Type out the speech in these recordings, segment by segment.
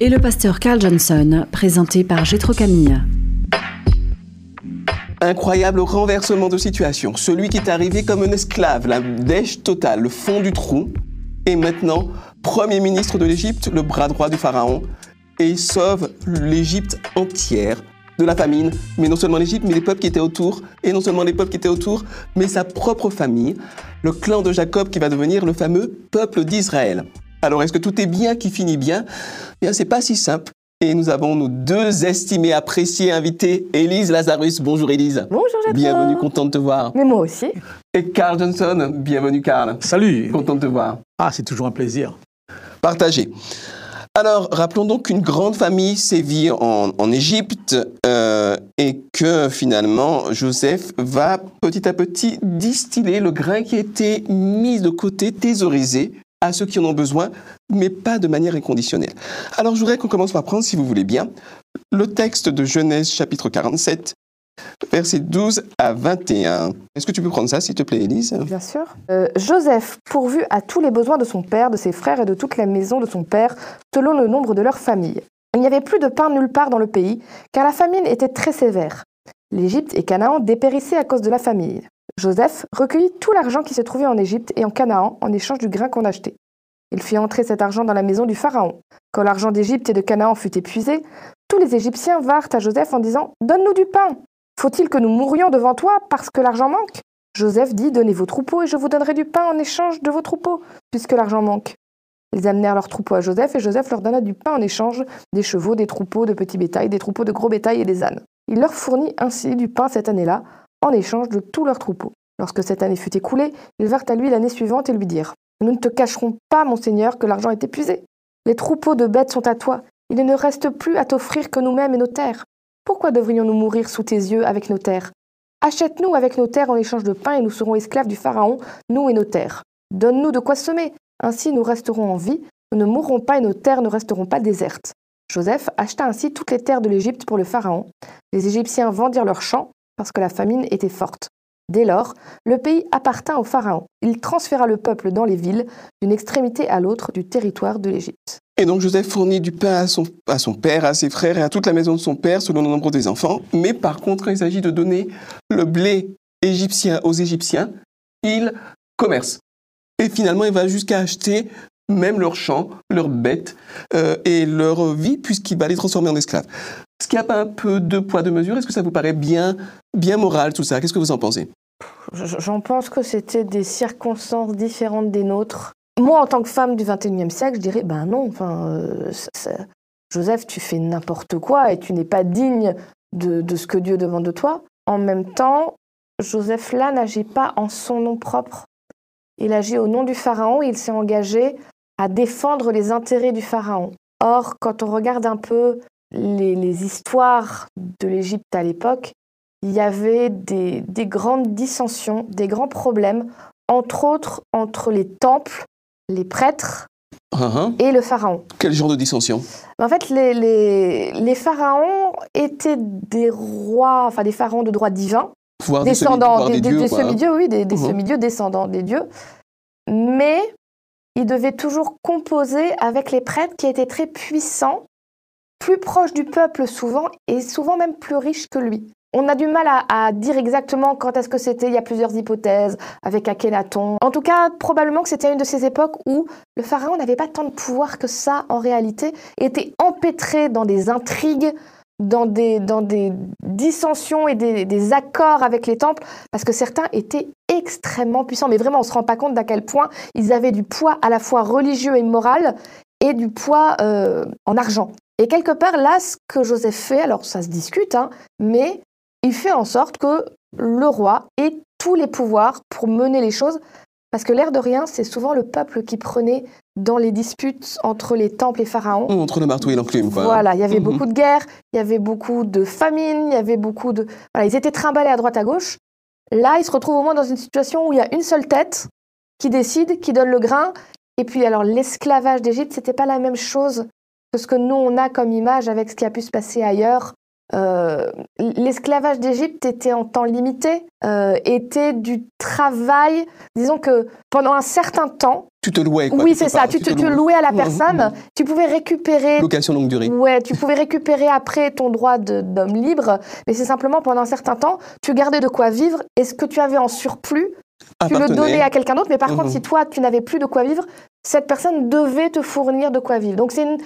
et le pasteur Carl Johnson, présenté par Gétro Camille. Incroyable renversement de situation. Celui qui est arrivé comme un esclave, la dèche totale, le fond du trou, est maintenant premier ministre de l'Égypte, le bras droit du pharaon, et sauve l'Égypte entière de la famine, mais non seulement l'Égypte, mais les peuples qui étaient autour, et non seulement les peuples qui étaient autour, mais sa propre famille, le clan de Jacob qui va devenir le fameux peuple d'Israël. Alors est-ce que tout est bien qui finit bien? Eh bien, c'est pas si simple. Et nous avons nos deux estimés, appréciés invités, Élise Lazarus. Bonjour Élise. Bonjour Jacques. Bienvenue, content de te voir. Mais moi aussi. Et Carl Johnson. Bienvenue Carl. Salut. Content de te voir. Ah, c'est toujours un plaisir. Partagez. Alors, rappelons donc qu'une grande famille sévit en, en Égypte euh, et que finalement Joseph va petit à petit distiller le grain qui était mis de côté, thésaurisé à ceux qui en ont besoin, mais pas de manière inconditionnelle. Alors, je voudrais qu'on commence par prendre, si vous voulez bien, le texte de Genèse chapitre 47, versets 12 à 21. Est-ce que tu peux prendre ça, s'il te plaît, Élise? Bien sûr. Euh, Joseph pourvu à tous les besoins de son père, de ses frères et de toute la maison de son père, selon le nombre de leur famille. Il n'y avait plus de pain nulle part dans le pays, car la famine était très sévère. L'Égypte et Canaan dépérissaient à cause de la famine. Joseph recueillit tout l'argent qui se trouvait en Égypte et en Canaan en échange du grain qu'on achetait. Il fit entrer cet argent dans la maison du Pharaon. Quand l'argent d'Égypte et de Canaan fut épuisé, tous les Égyptiens vinrent à Joseph en disant Donne-nous du pain Faut-il que nous mourions devant toi parce que l'argent manque? Joseph dit Donnez vos troupeaux et je vous donnerai du pain en échange de vos troupeaux, puisque l'argent manque. Ils amenèrent leurs troupeaux à Joseph et Joseph leur donna du pain en échange des chevaux, des troupeaux de petits bétail, des troupeaux de gros bétail et des ânes. Il leur fournit ainsi du pain cette année-là, en échange de tous leurs troupeaux. Lorsque cette année fut écoulée, ils vinrent à lui l'année suivante et lui dirent Nous ne te cacherons pas, mon Seigneur, que l'argent est épuisé. Les troupeaux de bêtes sont à toi. Il ne reste plus à t'offrir que nous-mêmes et nos terres. Pourquoi devrions-nous mourir sous tes yeux avec nos terres? Achète-nous avec nos terres en échange de pain et nous serons esclaves du Pharaon, nous et nos terres. Donne-nous de quoi semer. Ainsi nous resterons en vie, nous ne mourrons pas et nos terres ne resteront pas désertes. Joseph acheta ainsi toutes les terres de l'Égypte pour le Pharaon. Les Égyptiens vendirent leurs champs parce que la famine était forte. Dès lors, le pays appartint au Pharaon. Il transféra le peuple dans les villes, d'une extrémité à l'autre du territoire de l'Égypte. Et donc Joseph fournit du pain à son, père, à ses frères et à toute la maison de son père selon le nombre des enfants. Mais par contre, il s'agit de donner le blé égyptien aux Égyptiens, il commerce. Et finalement, il va jusqu'à acheter même leurs champs, leurs bêtes euh, et leur vie, puisqu'il va les transformer en esclaves. Est-ce qu'il a pas un peu de poids, de mesure? Est-ce que ça vous paraît bien, bien moral tout ça? Qu'est-ce que vous en pensez? J'en pense que c'était des circonstances différentes des nôtres. Moi, en tant que femme du 21e siècle, je dirais, ben non, enfin, euh, Joseph, tu fais n'importe quoi et tu n'es pas digne de, de, ce que Dieu demande de toi. En même temps, Joseph là n'agit pas en son nom propre. Il agit au nom du Pharaon et il s'est engagé à défendre les intérêts du Pharaon. Or, quand on regarde un peu les, les histoires de l'Égypte à l'époque, il y avait des, des, grandes dissensions, des grands problèmes, entre autres entre les temples, les prêtres uh -huh. et le Pharaon. Quel genre de dissension? En fait, les, les, les, pharaons étaient des rois, enfin des pharaons de droit divin, Voire descendants des, des, des, des, semi-dieux, oui, des, des Uh -huh. semi-dieux descendants des dieux, mais ils devaient toujours composer avec les prêtres qui étaient très puissants, plus proches du peuple souvent, et souvent même plus riches que lui. On a du mal à, dire exactement quand est-ce que c'était, il y a plusieurs hypothèses, avec Akhenaton. En tout cas, probablement que c'était une de ces époques où le pharaon n'avait pas tant de pouvoir que ça en réalité, était empêtré dans des intrigues, dans des, dissensions et des, des, accords avec les temples, parce que certains étaient extrêmement puissants. Mais vraiment, on ne se rend pas compte d'à quel point ils avaient du poids à la fois religieux et moral, et du poids euh, en argent. Et quelque part, là, ce que Joseph fait, alors ça se discute, hein, mais il fait en sorte que le roi ait tous les pouvoirs pour mener les choses, parce que l'air de rien, c'est souvent le peuple qui prenait dans les disputes entre les temples et pharaons. Entre le marteau et l'enclume, quoi. Voilà, il y avait Mhm. beaucoup de guerres, il y avait beaucoup de famines, il y avait beaucoup de... Voilà, ils étaient trimballés à droite à gauche. Là, ils se retrouvent au moins dans une situation où il y a une seule tête qui décide, qui donne le grain. Et puis, alors, l'esclavage d'Égypte, c'était pas la même chose que ce que nous, on a comme image avec ce qui a pu se passer ailleurs. Euh, l'esclavage d'Égypte était en temps limité, euh, était du travail. Disons que pendant un certain temps, Tu te louais, quoi. oui, c'est ça, tu te, louais à la Mhm, personne, mhm. tu pouvais récupérer Location longue durée. Ouais, tu pouvais récupérer après ton droit d'homme libre, mais c'est simplement pendant un certain temps, tu gardais de quoi vivre et ce que tu avais en surplus, tu le donnais à quelqu'un d'autre. Mais par contre, si toi, tu n'avais plus de quoi vivre, cette personne devait te fournir de quoi vivre. Donc c'est une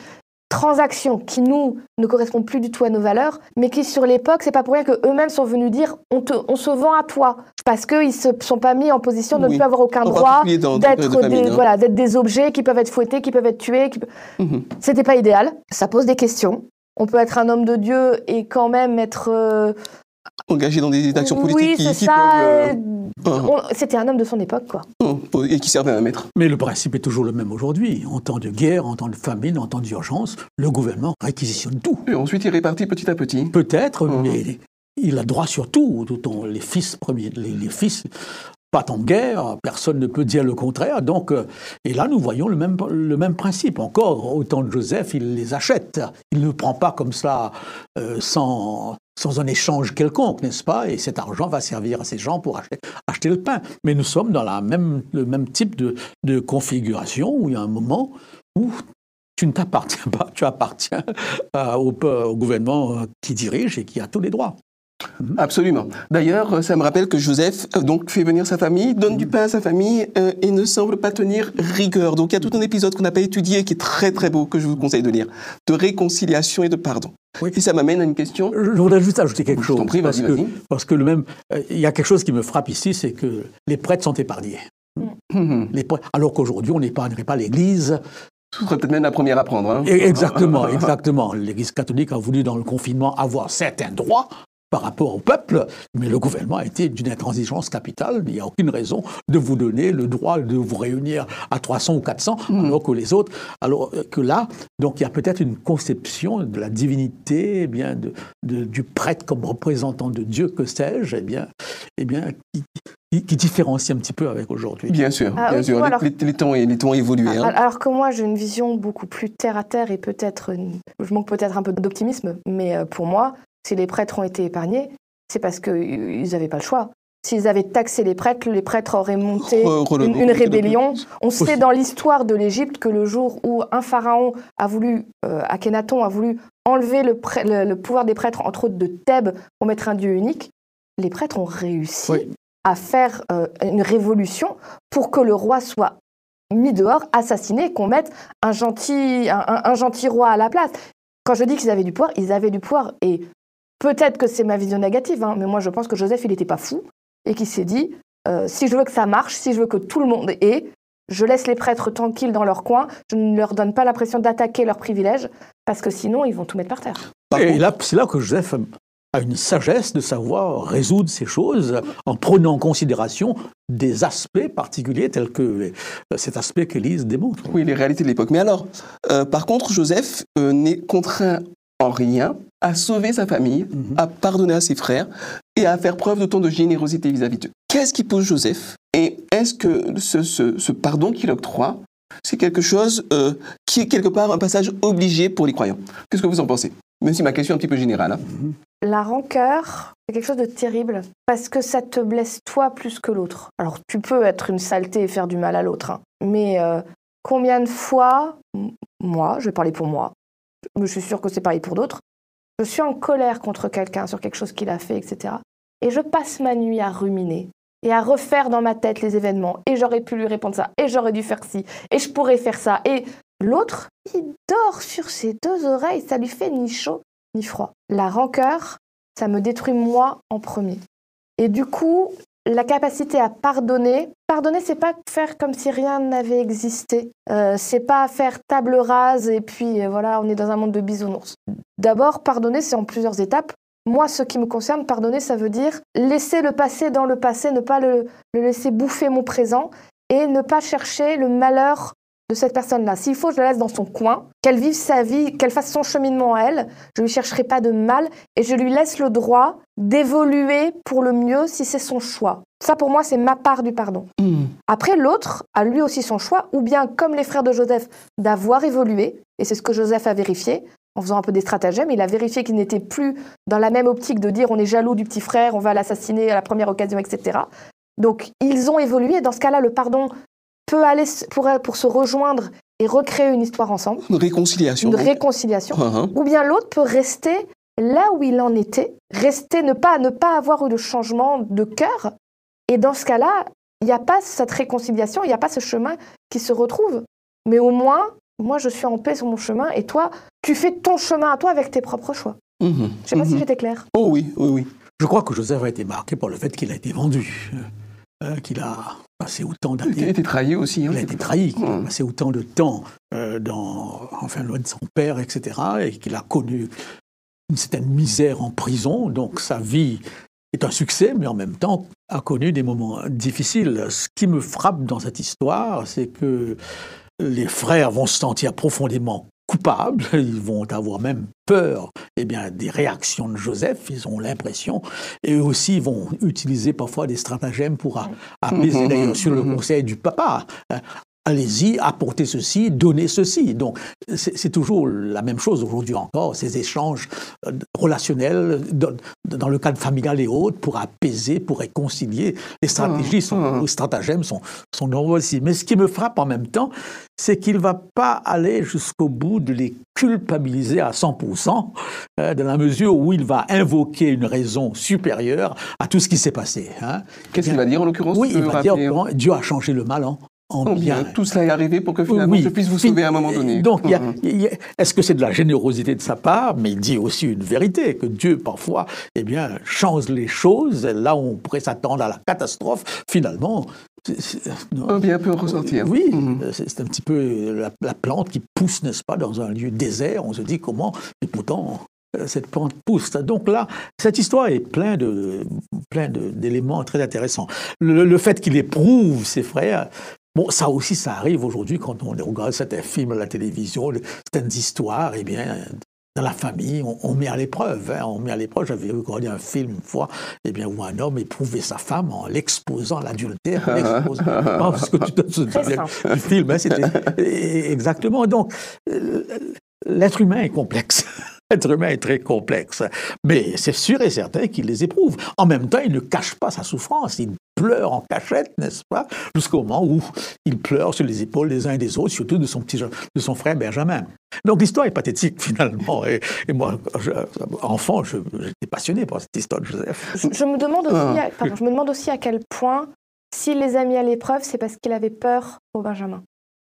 transaction qui, nous, ne correspond plus du tout à nos valeurs, mais qui, sur l'époque, c'est pas pour rien qu'eux-mêmes sont venus dire on, te, on se vend à toi. Parce qu'ils ne se sont pas mis en position de ne plus avoir aucun droit d'être de des, hein. voilà, d'être des objets qui peuvent être fouettés, qui peuvent être tués. Qui... Mhm. C'était pas idéal. Ça pose des questions. On peut être un homme de Dieu et quand même être. euh, Engagé dans des actions oui, politiques qui, c'est qui ça. peuvent... euh, C'était un homme de son époque, quoi. euh, et qui servaient à un maître. Mais le principe est toujours le même aujourd'hui. En temps de guerre, en temps de famine, en temps d'urgence, le gouvernement réquisitionne tout. Et ensuite, il répartit petit à petit. Peut-être, Mhm. mais il a droit sur tout. Les fils premiers, les, les fils pas en guerre, personne ne peut dire le contraire. Donc, euh, et là, nous voyons le même, le même principe. Encore, au temps de Joseph, il les achète. Il ne prend pas comme ça euh, sans, sans un échange quelconque, n'est-ce pas? Et cet argent va servir à ces gens pour acheter, acheter le pain. Mais nous sommes dans la même, le même type de, de configuration où il y a un moment où tu ne t'appartiens pas, tu appartiens euh, au, au gouvernement euh, qui dirige et qui a tous les droits. Absolument. D'ailleurs, ça me rappelle que Joseph euh, donc fait venir sa famille, donne du pain à sa famille euh, et ne semble pas tenir rigueur. Donc il y a tout un épisode qu'on n'a pas étudié qui est très très beau que je vous conseille de lire, de réconciliation et de pardon. Oui. Et ça m'amène à une question. Je voudrais juste ajouter quelque chose. prie, parce, que, parce que le même, euh, il y a quelque chose qui me frappe ici, c'est que les prêtres sont épargnés. Mhm. Les prêtres- alors qu'aujourd'hui, on n'épargnerait pas l'Église. Ce serait peut-être même la première à prendre. hein. Et exactement, exactement. L'Église catholique a voulu, dans le confinement, avoir certains droits par rapport au peuple, mais le gouvernement a été d'une intransigeance capitale. Il n'y a aucune raison de vous donner le droit de vous réunir à 300 ou 400, alors que les autres, alors euh, que là, donc il y a peut-être une conception de la divinité, eh bien, de, de- du prêtre comme représentant de Dieu, que sais-je, eh bien, eh bien, qui, qui- qui différencie un petit peu avec aujourd'hui. Bien sûr, Ah bien oui, sûr. Les- alors- Les, les temps, les temps ont évolué. hein. Al- Alors que moi, j'ai une vision beaucoup plus terre à terre et peut-être, je manque peut-être un peu d'optimisme, mais euh, pour moi, si les prêtres ont été épargnés, c'est parce qu'ils n'avaient pas le choix. S'ils avaient taxé les prêtres, les prêtres auraient monté Re- une, rébellion. On sait dans l'histoire de l'Égypte que le jour où un pharaon a voulu, euh, Akhenaton a voulu enlever le, prê- le- le pouvoir des prêtres, entre autres de Thèbes, pour mettre un dieu unique, les prêtres ont réussi Oui. à faire euh, une révolution pour que le roi soit mis dehors, assassiné, qu'on mette un gentil, un, un- un gentil roi à la place. Quand je dis qu'ils avaient du pouvoir, ils avaient du pouvoir. Et peut-être que c'est ma vision négative, hein, mais moi je pense que Joseph, il n'était pas fou et qu'il s'est dit, euh, si je veux que ça marche, si je veux que tout le monde ait, je laisse les prêtres tranquilles dans leur coin, je ne leur donne pas l'impression d'attaquer leurs privilèges, parce que sinon ils vont tout mettre par terre. Par Et là, c'est là que Joseph a une sagesse de savoir résoudre ces choses en prenant en considération des aspects particuliers tels que les- cet aspect qu'Élise démontre. Oui, les réalités de l'époque. Mais alors, euh, par contre, Joseph euh, n'est contraint en rien à sauver sa famille, Mhm. à pardonner à ses frères et à faire preuve d'autant de générosité vis-à-vis d'eux. Qu'est-ce qui pousse Joseph Et est-ce que ce, ce- ce pardon qu'il octroie, c'est quelque chose euh, qui est quelque part un passage obligé pour les croyants? Qu'est-ce que vous en pensez? Même si ma question est un petit peu générale. hein. La rancœur, c'est quelque chose de terrible, parce que ça te blesse toi plus que l'autre. Alors tu peux être une saleté et faire du mal à l'autre, hein. mais euh, combien de fois, moi, je vais parler pour moi, mais je suis sûre que c'est pareil pour d'autres, je suis en colère contre quelqu'un sur quelque chose qu'il a fait, etc. Et je passe ma nuit à ruminer et à refaire dans ma tête les événements. Et j'aurais pu lui répondre ça, et j'aurais dû faire ci, et je pourrais faire ça. Et l'autre, il dort sur ses deux oreilles, ça lui fait ni chaud ni froid. La rancœur, ça me détruit moi en premier. Et du coup, la capacité à pardonner, pardonner, c'est pas faire comme si rien n'avait existé. Euh, c'est pas faire table rase et puis euh, voilà, on est dans un monde de bisounours. D'abord, pardonner, c'est en plusieurs étapes. Moi, ce qui me concerne, pardonner, ça veut dire laisser le passé dans le passé, ne pas le, le laisser bouffer mon présent et ne pas chercher le malheur de cette personne-là. S'il faut, je la laisse dans son coin, qu'elle vive sa vie, qu'elle fasse son cheminement à elle. Je lui chercherai pas de mal et je lui laisse le droit d'évoluer pour le mieux si c'est son choix. Ça, pour moi, c'est ma part du pardon. Hmm. Après, l'autre a lui aussi son choix, ou bien, comme les frères de Joseph, d'avoir évolué, et c'est ce que Joseph a vérifié, en faisant un peu des stratagèmes. Il a vérifié qu'il n'était plus dans la même optique de dire on est jaloux du petit frère, on va l'assassiner à la première occasion, etc. Donc, ils ont évolué. Dans ce cas-là, le pardon peut aller s- pour, pour se rejoindre et recréer une histoire ensemble, Une réconciliation. une donc. réconciliation. Ah. Ou bien l'autre peut rester là où il en était, rester, ne pas, ne pas avoir eu de changement de cœur. Et dans ce cas-là, il n'y a pas cette réconciliation, il n'y a pas ce chemin qui se retrouve. Mais au moins, moi, je suis en paix sur mon chemin et toi, tu fais ton chemin à toi avec tes propres choix. Mhm. Je ne sais pas si Mhm. j'étais claire. Oh oui, oui, oui. Je crois que Joseph a été marqué par le fait qu'il a été vendu, euh, qu'il a passé autant Il a d'années. été trahi aussi. hein. Il a été trahi, qu'il a passé autant de temps euh, dans, enfin, loin de son père, etc., et qu'il a connu une certaine misère en prison. Donc sa vie est un succès, mais en même temps a connu des moments difficiles. Ce qui me frappe dans cette histoire, c'est que les frères vont se sentir profondément coupables, ils vont avoir même peur eh bien, des réactions de Joseph, ils ont l'impression, et eux aussi ils vont utiliser parfois des stratagèmes pour apaiser, d'ailleurs sur le mhm. conseil du papa. Hein, Allez-y, apportez ceci, donnez ceci. Donc, c'est toujours la même chose aujourd'hui encore, ces échanges euh, relationnels dans, dans le cadre familial et autres pour apaiser, pour réconcilier. Les stratégies, sont, ah. les stratagèmes sont, sont nombreux aussi. Mais ce qui me frappe en même temps, c'est qu'il ne va pas aller jusqu'au bout de les culpabiliser à 100%, euh, dans la mesure où il va invoquer une raison supérieure à tout ce qui s'est passé. hein. Qu'est-ce qu'il va dire en l'occurrence Oui, il va dire Dieu a changé le mal en, en Oh, bien, bien. tout cela est arrivé pour que finalement Oui. je puisse vous sauver à un moment donné. Donc, Mhm. a- est-ce que c'est de la générosité de sa part? Mais il dit aussi une vérité, que Dieu, parfois, eh bien, change les choses. Là où on pourrait s'attendre à la catastrophe, finalement... Un bien peut ressortir. Oui, Mhm. euh, c'est un petit peu la, la plante qui pousse, n'est-ce pas, dans un lieu désert. On se dit comment, et pourtant, euh, cette plante pousse. Donc là, cette histoire est pleine de, plein d'éléments très intéressants. Le, le fait qu'il éprouve ses frères, bon, ça aussi, ça arrive aujourd'hui quand on regarde certains films à la télévision, certaines histoires, eh bien, dans la famille, on, on met à l'épreuve. hein, on met à l'épreuve. J'avais regardé un film une fois, eh bien, où un homme éprouvait sa femme en l'exposant à l'adultère. l'exposant- parce que tu te souviens du film, hein, c'était exactement. Donc, euh, l'être humain est complexe. L'être humain est très complexe. Mais c'est sûr et certain qu'il les éprouve. En même temps, il ne cache pas sa souffrance. Il pleure en cachette, n'est-ce pas Jusqu'au moment où il pleure sur les épaules des uns et des autres, surtout de son, petit, de son frère Benjamin. Donc l'histoire est pathétique finalement. Et, et moi, je- enfant, je- j'étais passionné par cette histoire de Joseph. Je, je me demande aussi, Ah. à, pardon, je me demande aussi à quel point, s'il les a mis à l'épreuve, c'est parce qu'il avait peur pour Benjamin.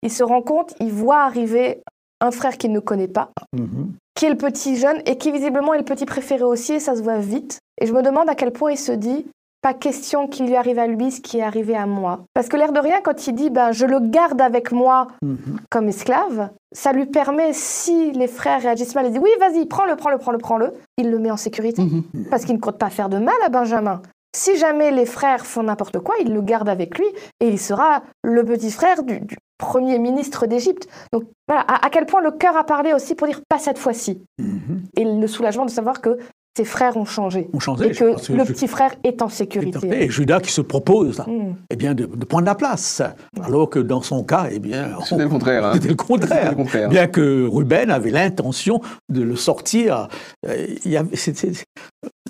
Il se rend compte, il voit arriver un frère qu'il ne connaît pas, Mhm. qui est le petit jeune et qui visiblement est le petit préféré aussi, et ça se voit vite. Et je me demande à quel point il se dit, pas question qu'il lui arrive à lui ce qui est arrivé à moi. Parce que l'air de rien, quand il dit, ben, je le garde avec moi Mhm. comme esclave, ça lui permet, si les frères réagissent mal, il dit, oui, vas-y, prends-le, prends-le, prends-le, prends-le, il le met en sécurité. Mhm. Parce qu'il ne compte pas faire de mal à Benjamin. Si jamais les frères font n'importe quoi, il le garde avec lui et il sera le petit frère du, du premier ministre d'Égypte. Donc voilà, à, à quel point le cœur a parlé aussi pour dire pas cette fois-ci. Mhm. Et le soulagement de savoir que ses frères ont changé. On changeait. Et que le je- petit frère est en sécurité. Et Judas qui se propose Hmm. eh bien, de, de prendre la place. Alors que dans son cas, eh bien, C'était le contraire. hein. c'était le contraire. C'était le contraire. Bien que Ruben avait l'intention de le sortir. euh,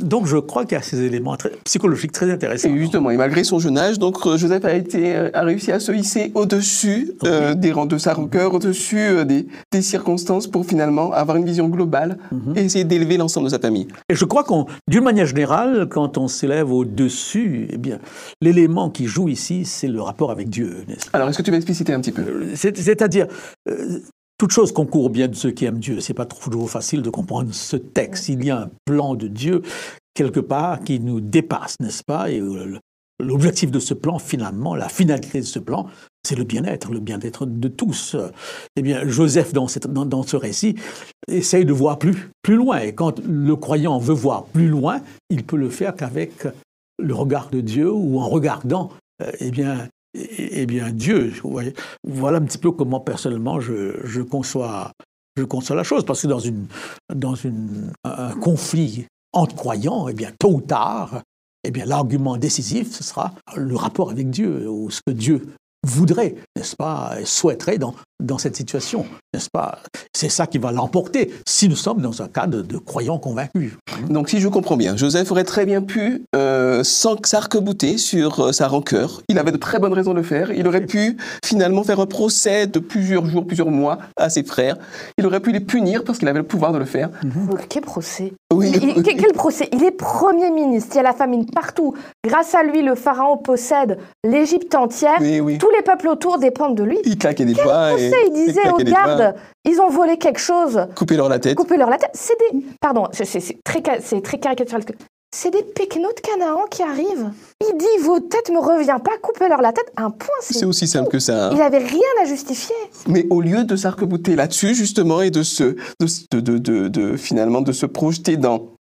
Donc je crois qu'il y a ces éléments très- psychologiques très intéressants. Et justement, et malgré son jeune âge, donc euh, Joseph a été euh, a réussi à se hisser au-dessus euh, des rangs de sa rancœur, au-dessus euh, des, des circonstances pour finalement avoir une vision globale Mhm. et essayer d'élever l'ensemble de sa famille. Et je crois qu'on, d'une manière générale, quand on s'élève au-dessus, eh bien, l'élément qui joue ici, c'est le rapport avec Dieu. n'est-ce pas? Alors, est-ce que tu vas expliciter un petit peu? C'est- C'est-à-dire, euh, toute chose concourt bien de ceux qui aiment Dieu. C'est pas toujours facile de comprendre ce texte. Il y a un plan de Dieu quelque part qui nous dépasse, n'est-ce pas? Et euh, l'objectif de ce plan, finalement, la finalité de ce plan, c'est le bien-être, le bien-être de tous. Eh bien, Joseph, dans, cette- dans- ce récit, essaye de voir plus, plus loin. Et quand le croyant veut voir plus loin, il peut le faire qu'avec le regard de Dieu ou en regardant, euh, eh bien, eh bien Dieu. Voilà un petit peu comment personnellement je, conçois, la chose. Parce que dans, un conflit entre croyants, eh bien, tôt ou tard, eh bien, l'argument décisif, ce sera le rapport avec Dieu, ou ce que Dieu voudrait, n'est-ce pas, souhaiterait dans, dans cette situation, n'est-ce pas? C'est ça qui va l'emporter si nous sommes dans un cas de, croyants convaincus. Donc si je comprends bien, Joseph aurait très bien pu euh, s'arc-bouter sur euh, sa rancœur. Il avait de très bonnes raisons de le faire. Il aurait pu finalement faire un procès de plusieurs jours, plusieurs mois à ses frères. Il aurait pu les punir parce qu'il avait le pouvoir de le faire. Mhm. Quel procès? Oui. quel procès? Il est Premier ministre, il y a la famine partout. Grâce à lui, le Pharaon possède l'Égypte entière. Oui, Tous les peuples autour dépendent de lui. Il claquait des doigts il disait aux gardes, ils ont volé quelque chose. Coupez-leur la tête. Coupez-leur la tête. C'est des... Pardon, c'est très, très caricatural. C'est des péquenots de Canaan qui arrivent. Il dit vos têtes me revient pas, coupez-leur la tête. Un point. C'est aussi simple que ça. Hein. Il avait rien à justifier. Mais au lieu de s'arc-bouter là-dessus justement et de se, de, de, de, finalement de se projeter dans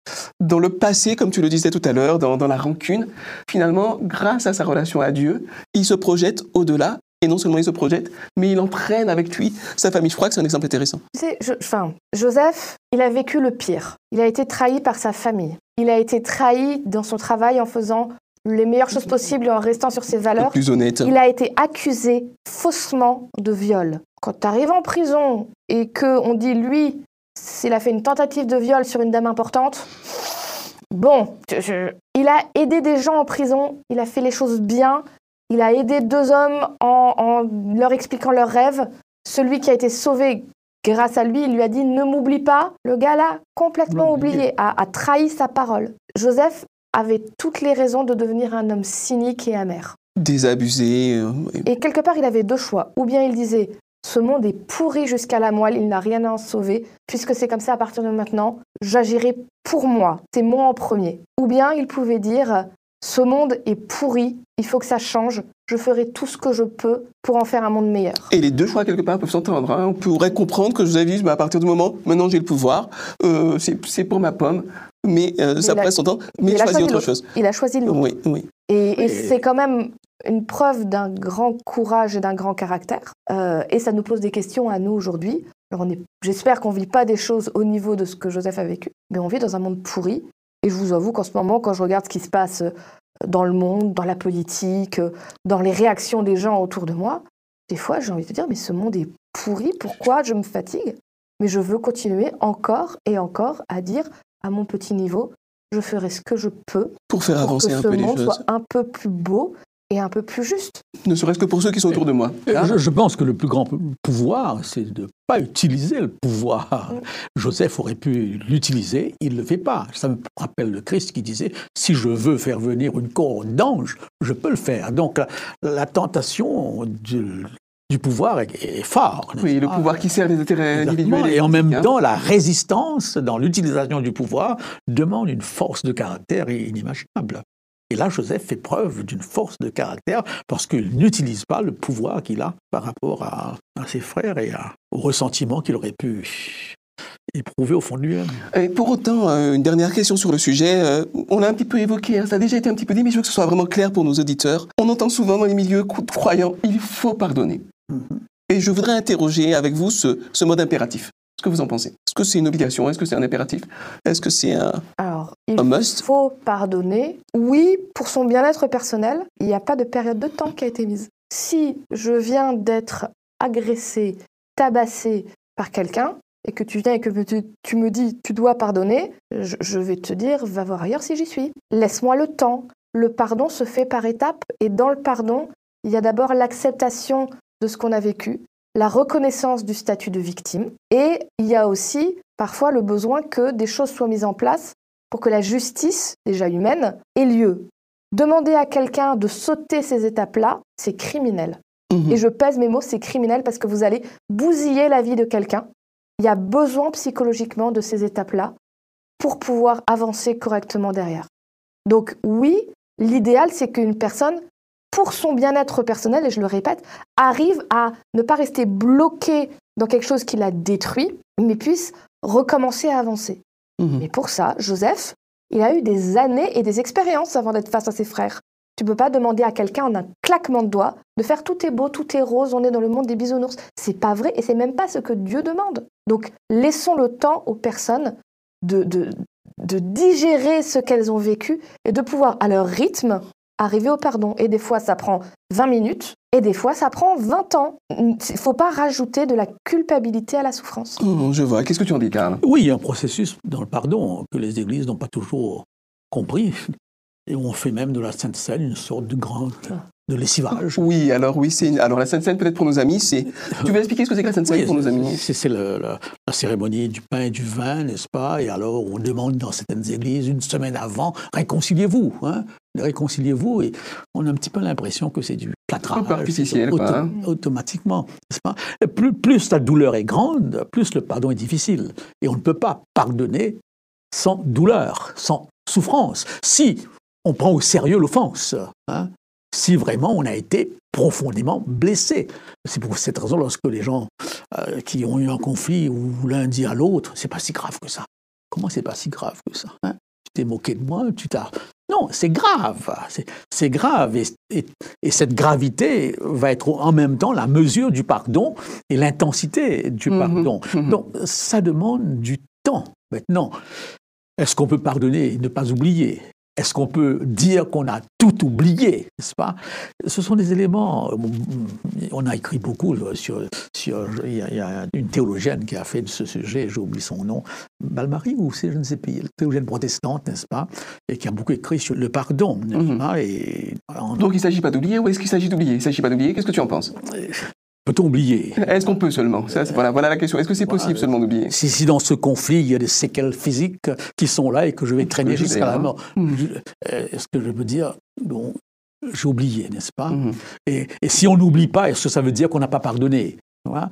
dans le passé, comme tu le disais tout à l'heure, dans, dans la rancune, finalement, grâce à sa relation à Dieu, il se projette au-delà et non seulement il se projette, mais il entraîne avec lui sa famille. Je crois que c'est un exemple intéressant. enfin, Joseph, il a vécu le pire. Il a été trahi par sa famille. Il a été trahi dans son travail en faisant les meilleures choses possibles et en restant sur ses valeurs. plus honnête. Il a été accusé faussement de viol. Quand tu arrives en prison et qu'on dit, lui, s'il a fait une tentative de viol sur une dame importante, bon, il a aidé des gens en prison, il a fait les choses bien, il a aidé deux hommes en, leur expliquant leurs rêves. Celui qui a été sauvé grâce à lui, il lui a dit ne m'oublie pas. Le gars là, complètement oublié, a, trahi sa parole. Joseph avait toutes les raisons de devenir un homme cynique et amer. Désabusé. Euh, et quelque part, il avait deux choix. Ou bien il disait ce monde est pourri jusqu'à la moelle, il n'a rien à en sauver, puisque c'est comme ça à partir de maintenant, j'agirai pour moi, c'est moi en premier. Ou bien il pouvait dire ce monde est pourri, il faut que ça change, je ferai tout ce que je peux pour en faire un monde meilleur. Et les deux choix, quelque part, peuvent s'entendre. Hein. On pourrait comprendre que Joseph dit, bah, à partir du moment, maintenant j'ai le pouvoir, euh, c'est pour ma pomme, mais, euh, ça pourrait s'entendre, mais il, a choisi autre chose. Il a choisi le Oui, oui. Et, c'est quand même une preuve d'un grand courage et d'un grand caractère. Euh, et ça nous pose des questions à nous aujourd'hui. J'espère qu'on ne vit pas des choses au niveau de ce que Joseph a vécu, mais on vit dans un monde pourri. Et je vous avoue qu'en ce moment, quand je regarde ce qui se passe euh, dans le monde, dans la politique, euh, dans les réactions des gens autour de moi, des fois j'ai envie de dire, mais ce monde est pourri, pourquoi je me fatigue? Mais je veux continuer encore et encore à dire, à mon petit niveau, je ferai ce que je peux pour faire avancer un peu les choses. Soit un peu plus beau et un peu plus juste. Ne serait-ce que pour ceux qui sont autour de moi. Je, pense que le plus grand pouvoir, c'est de ne pas utiliser le pouvoir. Mm. Joseph aurait pu l'utiliser, il ne le fait pas. Ça me rappelle le Christ qui disait, si je veux faire venir une couronne d'anges, je peux le faire. Donc la, tentation du, pouvoir est, forte. Oui, le pouvoir qui sert les intérêts individuels. Et, en même temps, la résistance dans l'utilisation du pouvoir demande une force de caractère inimaginable. Et là, Joseph fait preuve d'une force de caractère parce qu'il n'utilise pas le pouvoir qu'il a par rapport à, ses frères et au ressentiment qu'il aurait pu éprouver au fond de lui-même. Et pour autant, euh, une dernière question sur le sujet. Euh, on l'a un petit peu évoqué, hein, ça a déjà été un petit peu dit, mais je veux que ce soit vraiment clair pour nos auditeurs. On entend souvent dans les milieux croyants, il faut pardonner. Mm-hmm. Et je voudrais interroger avec vous ce mode impératif. Qu'est-ce que vous en pensez? Est-ce que c'est une obligation? Est-ce que c'est un impératif? Est-ce que c'est un, Alors, il faut pardonner. Oui, pour son bien-être personnel, il n'y a pas de période de temps qui a été mise. Si je viens d'être agressé, tabassé par quelqu'un, et que tu viens et que tu, me dis tu dois pardonner, je, je vais te dire va voir ailleurs si j'y suis. Laisse-moi le temps. Le pardon se fait par étapes et dans le pardon, il y a d'abord l'acceptation de ce qu'on a vécu, la reconnaissance du statut de victime et il y a aussi parfois le besoin que des choses soient mises en place pour que la justice, déjà humaine, ait lieu. Demander à quelqu'un de sauter ces étapes-là, c'est criminel. Mhm. Et je pèse mes mots, c'est criminel parce que vous allez bousiller la vie de quelqu'un. Il y a besoin psychologiquement de ces étapes-là pour pouvoir avancer correctement derrière. Donc oui, l'idéal, c'est qu'une personne pour son bien-être personnel, et je le répète, arrive à ne pas rester bloqué dans quelque chose qui l'a détruit, mais puisse recommencer à avancer. Mhm. pour ça, Joseph, il a eu des années et des expériences avant d'être face à ses frères. Tu peux pas demander à quelqu'un en un claquement de doigts de faire tout est beau, tout est rose, on est dans le monde des bisounours. C'est pas vrai et c'est même pas ce que Dieu demande. Donc laissons le temps aux personnes de digérer ce qu'elles ont vécu et de pouvoir à leur rythme arriver au pardon. Et des fois ça prend 20 minutes et des fois ça prend 20 ans. Il faut pas rajouter de la culpabilité à la souffrance. Hum, je vois. Qu'est-ce que tu en dis, Karl? Oui, il y a un processus dans le pardon que les églises n'ont pas toujours compris. Et on fait même de la Sainte Seine une sorte de grand de lessivage. Oui, alors oui, c'est une- alors la Sainte Seine peut-être pour nos amis, c'est. Tu veux expliquer ce que c'est que la Sainte Seine Oui, pour nos amis? C'est c'est le- la, la cérémonie du pain et du vin, n'est-ce pas? Et alors, on demande dans certaines églises, une semaine avant, réconciliez-vous. Hein? Réconciliez-vous. Et on a un petit peu l'impression que c'est du plâtrage. Un peu artificiel, quoi, hein? Automatiquement, n'est-ce pas? Et plus, plus la douleur est grande, plus le pardon est difficile. Et on ne peut pas pardonner sans douleur, sans souffrance. Si on prend au sérieux l'offense, hein, si vraiment on a été profondément blessé. C'est pour cette raison, lorsque les gens euh, qui ont eu un conflit ou l'un dit à l'autre, c'est pas si grave que ça. Comment c'est pas si grave que ça hein? Tu t'es moqué de moi, tu t'as. Non, c'est grave. C'est- grave. Et, et- et cette gravité va être en même temps la mesure du pardon et l'intensité du Mhm, pardon. mhm. Donc, ça demande du temps. Maintenant, est-ce qu'on peut pardonner et ne pas oublier? Est-ce qu'on peut dire qu'on a tout oublié N'est-ce pas? Ce sont des éléments. euh, On a écrit beaucoup euh, sur. sur il, y a, il y a une théologienne qui a fait de ce sujet, j'ai oublié son nom, Balmary ou c'est je ne sais plus, théologienne protestante, n'est-ce pas? Et qui a beaucoup écrit sur le pardon. n'est-ce Mhm. pas? Et Donc il ne s'agit pas d'oublier ou est-ce qu'il s'agit d'oublier? Il ne s'agit pas d'oublier, qu'est-ce que tu en penses? Peut-on oublier? Est-ce qu'on peut seulement? Ça, voilà, voilà la question. Est-ce que c'est possible seulement d'oublier? Si, si dans ce conflit, il y a des séquelles physiques qui sont là et que je vais traîner jusqu'à la d'ailleurs. mort, je- euh, est-ce que je peux dire, bon, j'ai oublié, n'est-ce pas? Mhm. et, et si on n'oublie pas, est-ce que ça veut dire qu'on n'a pas pardonné? Voilà.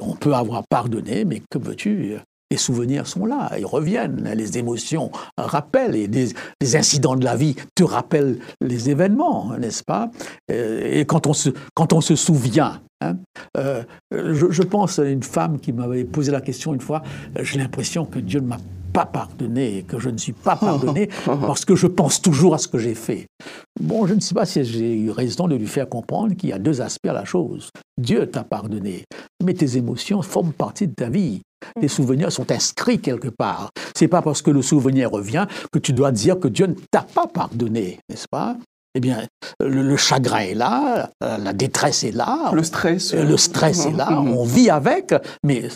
On peut avoir pardonné, mais que veux-tu les souvenirs sont là, ils reviennent, les émotions rappellent, et les, les incidents de la vie te rappellent les événements, n'est-ce pas? Euh, Et quand on se, quand on se souvient, hein, euh, je, je pense à une femme qui m'avait posé la question une fois, euh, j'ai l'impression que Dieu ne m'a pas pardonné, et que je ne suis pas pardonné parce que je pense toujours à ce que j'ai fait. Bon, je ne sais pas si j'ai eu raison de lui faire comprendre qu'il y a deux aspects à la chose. Dieu t'a pardonné, mais tes émotions forment partie de ta vie. Tes souvenirs sont inscrits quelque part. C'est pas parce que le souvenir revient que tu dois dire que Dieu ne t'a pas pardonné, n'est-ce pas? Eh bien, le, le chagrin est là, euh, la détresse est là, Le stress. euh, le stress est là, Mhm. on vit avec, mais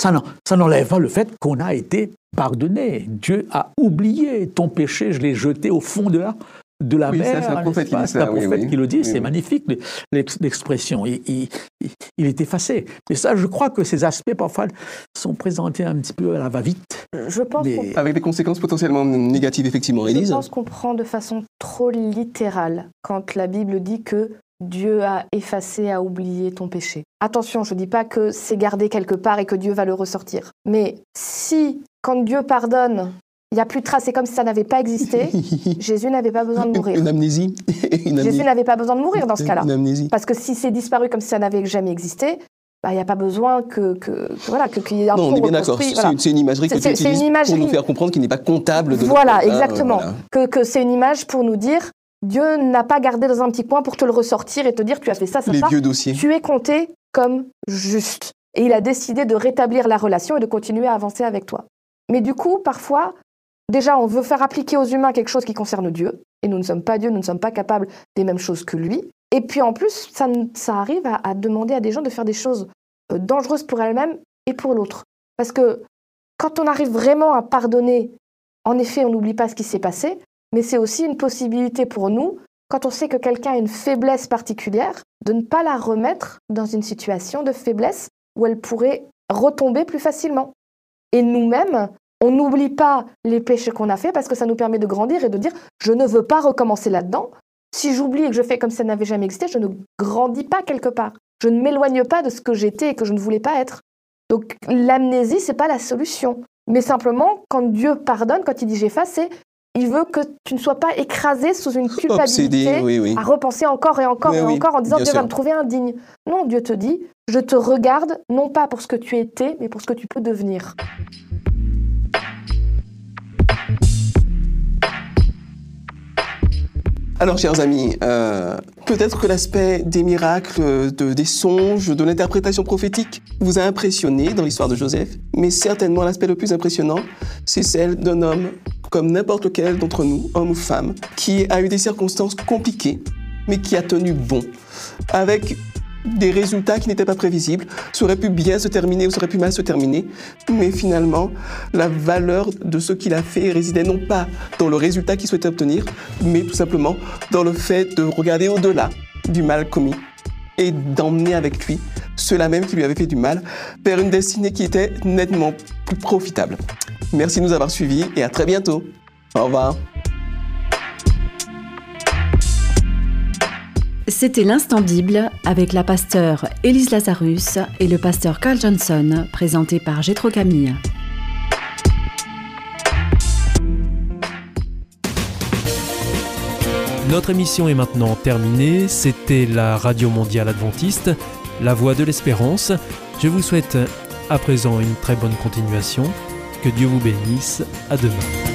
ça n'enlève pas le fait qu'on a été pardonné. Dieu a oublié ton péché, je l'ai jeté au fond de la, de la Oui, mer. c'est un prophète qui pas dit C'est ça, un oui, prophète oui. qui le dit, Oui, c'est oui. magnifique l'ex- l'expression. Il, il- il- il est effacé. Et ça, je crois que ces aspects, parfois, sont présentés un petit peu à la va-vite. Je pense Avec des conséquences potentiellement négatives, effectivement, Je Élise. pense qu'on prend de façon trop littérale quand la Bible dit que Dieu a effacé, a oublié ton péché. Attention, je ne dis pas que c'est gardé quelque part et que Dieu va le ressortir. Mais si, quand Dieu pardonne, il n'y a plus de traces, c'est comme si ça n'avait pas existé, Jésus n'avait pas besoin de mourir. Une amnésie. Une amnésie. Jésus n'avait pas besoin de mourir dans ce cas-là. Une amnésie. Parce que si c'est disparu comme si ça n'avait jamais existé, bah, il n'y a pas besoin que, que, que- voilà, que- qu'il y ait un Non, on est bien d'accord. C'est voilà. une, c'est une imagerie que C'est- tu utilises pour imagerie. nous faire comprendre qu'il n'est pas comptable de Voilà, exactement. voilà. Que, que c'est une image pour nous dire Dieu n'a pas gardé dans un petit coin pour te le ressortir et te dire tu as fait ça, ça, Les ça. vieux dossiers. Tu es compté comme juste. Et il a décidé de rétablir la relation et de continuer à avancer avec toi. Mais du coup, parfois, déjà, on veut faire appliquer aux humains quelque chose qui concerne Dieu. Et nous ne sommes pas Dieu, nous ne sommes pas capables des mêmes choses que lui. Et puis en plus, ça, arrive à, à demander à des gens de faire des choses euh, dangereuses pour elles-mêmes et pour l'autre. Parce que quand on arrive vraiment à pardonner, en effet, on n'oublie pas ce qui s'est passé, mais c'est aussi une possibilité pour nous, quand on sait que quelqu'un a une faiblesse particulière, de ne pas la remettre dans une situation de faiblesse où elle pourrait retomber plus facilement. Et nous-mêmes, on n'oublie pas les péchés qu'on a faits parce que ça nous permet de grandir et de dire je ne veux pas recommencer là-dedans. Si j'oublie et que je fais comme si ça n'avait jamais existé, je ne grandis pas quelque part. Je ne m'éloigne pas de ce que j'étais et que je ne voulais pas être. Donc l'amnésie, c'est pas la solution. Mais simplement, quand Dieu pardonne, quand il dit j'efface, c'est il veut que tu ne sois pas écrasé sous une culpabilité Obsédé, oui, oui. à repenser encore et encore Oui, et encore en disant Dieu va sûr. me trouver indigne. Non, Dieu te dit je te regarde non pas pour ce que tu étais, mais pour ce que tu peux devenir. Alors, chers amis, euh, peut-être que l'aspect des miracles, de, des songes, de l'interprétation prophétique vous a impressionné dans l'histoire de Joseph, mais certainement l'aspect le plus impressionnant, c'est celle d'un homme comme n'importe lequel d'entre nous, homme ou femme, qui a eu des circonstances compliquées, mais qui a tenu bon, avec des résultats qui n'étaient pas prévisibles. Ça aurait pu bien se terminer ou ça aurait pu mal se terminer. Mais finalement, la valeur de ce qu'il a fait résidait non pas dans le résultat qu'il souhaitait obtenir, mais tout simplement dans le fait de regarder au-delà du mal commis et d'emmener avec lui ceux-là même qui lui avaient fait du mal vers une destinée qui était nettement plus profitable. Merci de nous avoir suivis et à très bientôt. Au revoir. C'était l'instant Bible avec la pasteur Élise Lazarus et le pasteur Carl Johnson, présenté par Gétro Camille. Notre émission est maintenant terminée. C'était la Radio Mondiale Adventiste, la voix de l'espérance. Je vous souhaite à présent une très bonne continuation. Que Dieu vous bénisse. À demain.